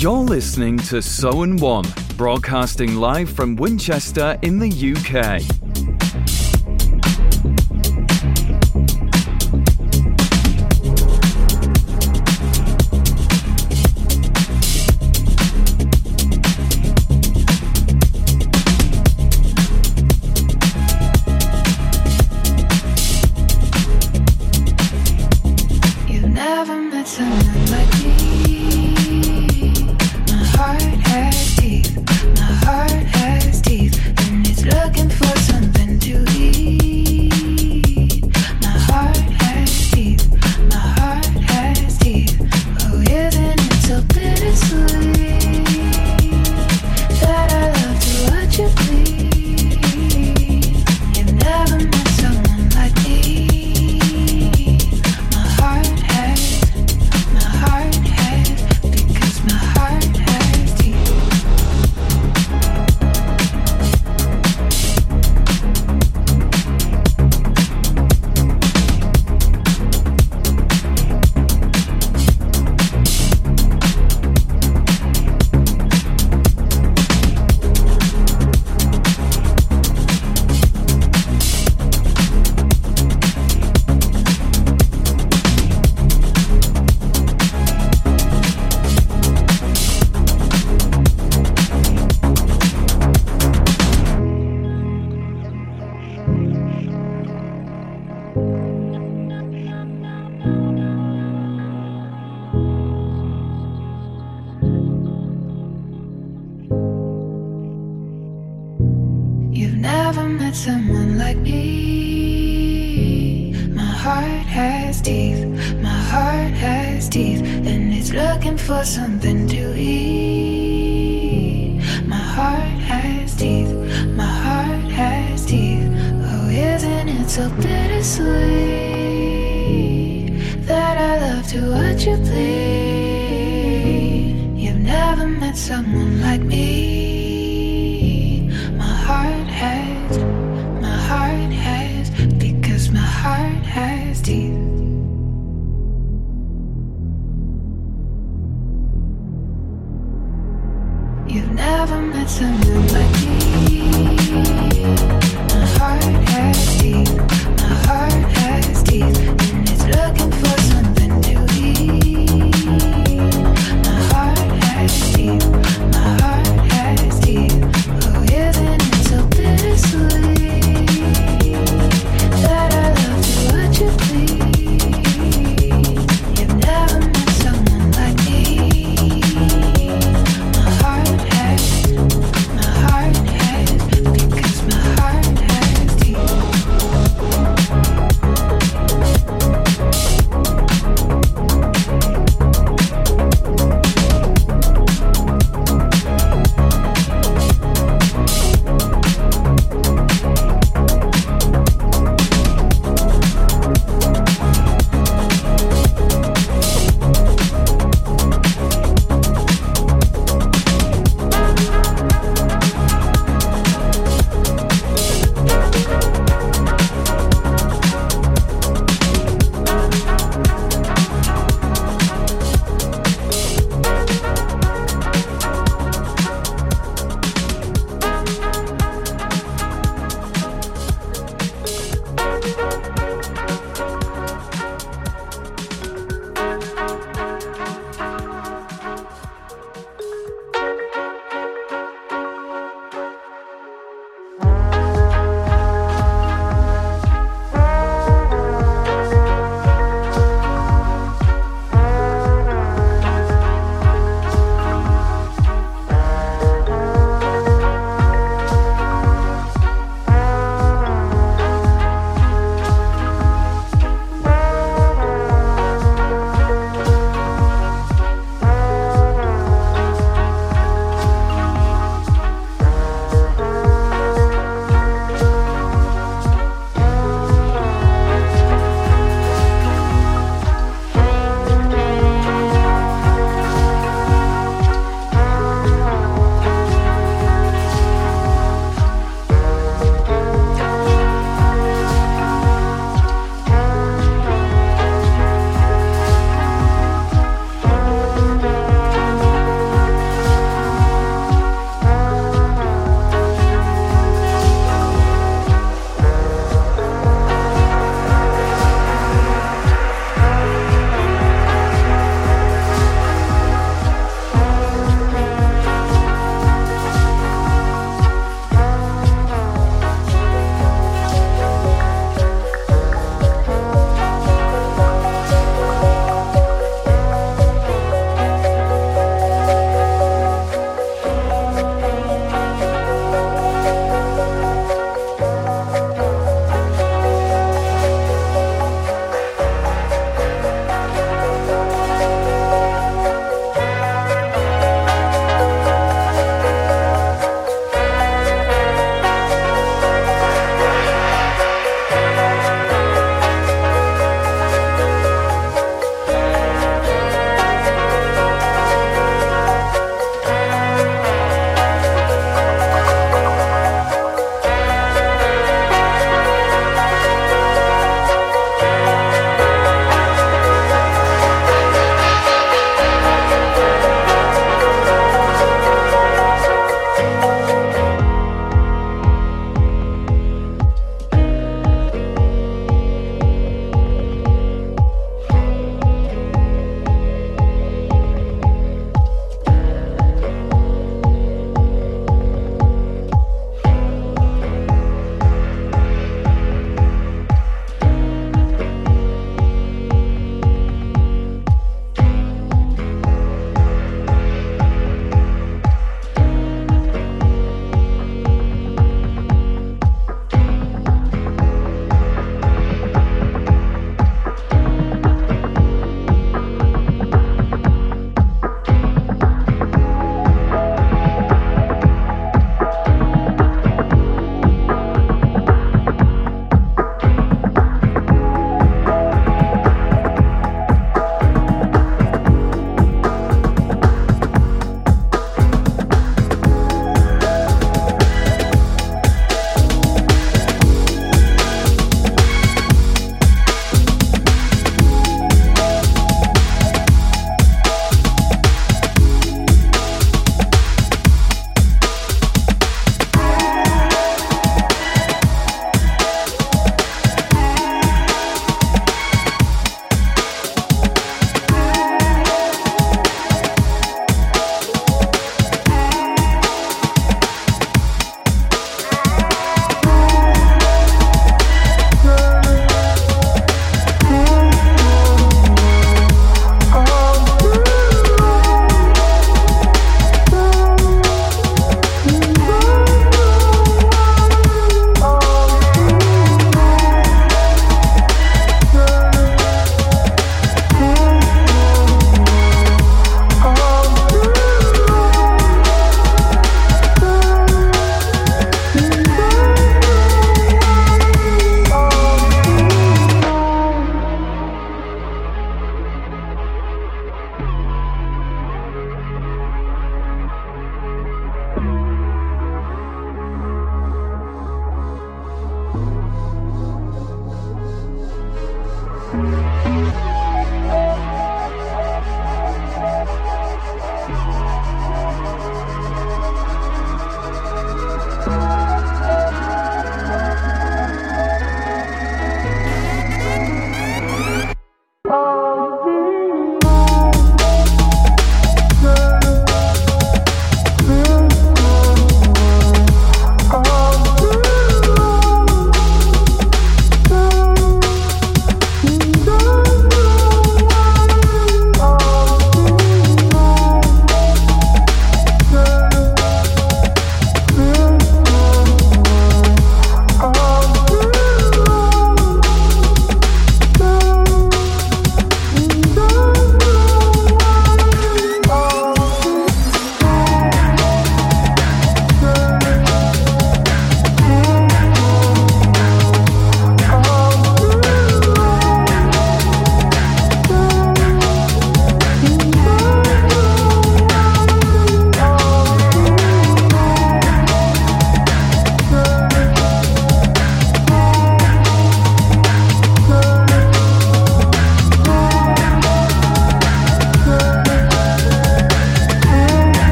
You're listening to SoenOne, broadcasting live from Winchester in the UK. teeth and it's looking for something to eat. My heart has teeth, my heart has teeth. Oh, isn't it so bittersweet that I love to watch you bleed? You've never met someone like me.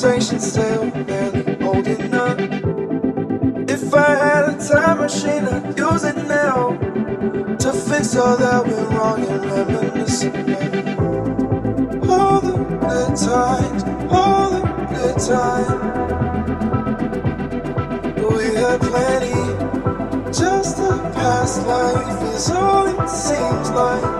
conversation still barely holding up. If I had a time machine, I'd use it now to fix all that went wrong and reminisce about all the good times, all the good times. We had plenty, just a past life is all it seems like.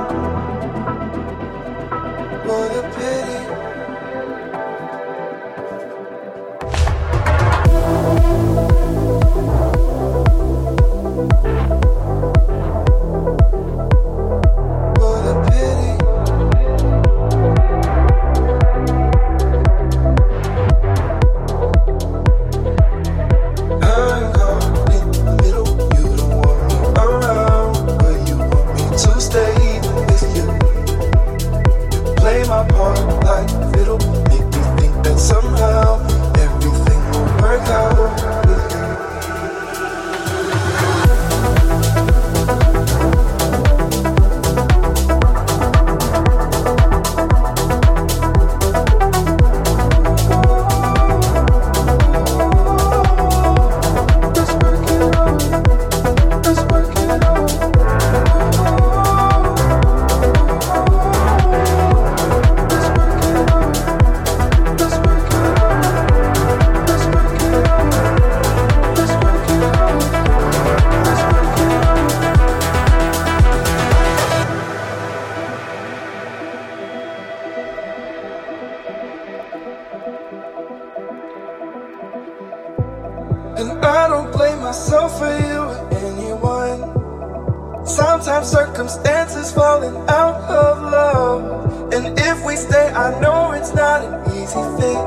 don't blame myself for you or anyone. Sometimes circumstances falling out of love. And if we stay, I know it's not an easy thing.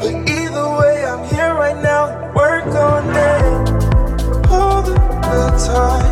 But either way, I'm here right now, work on it. all the time.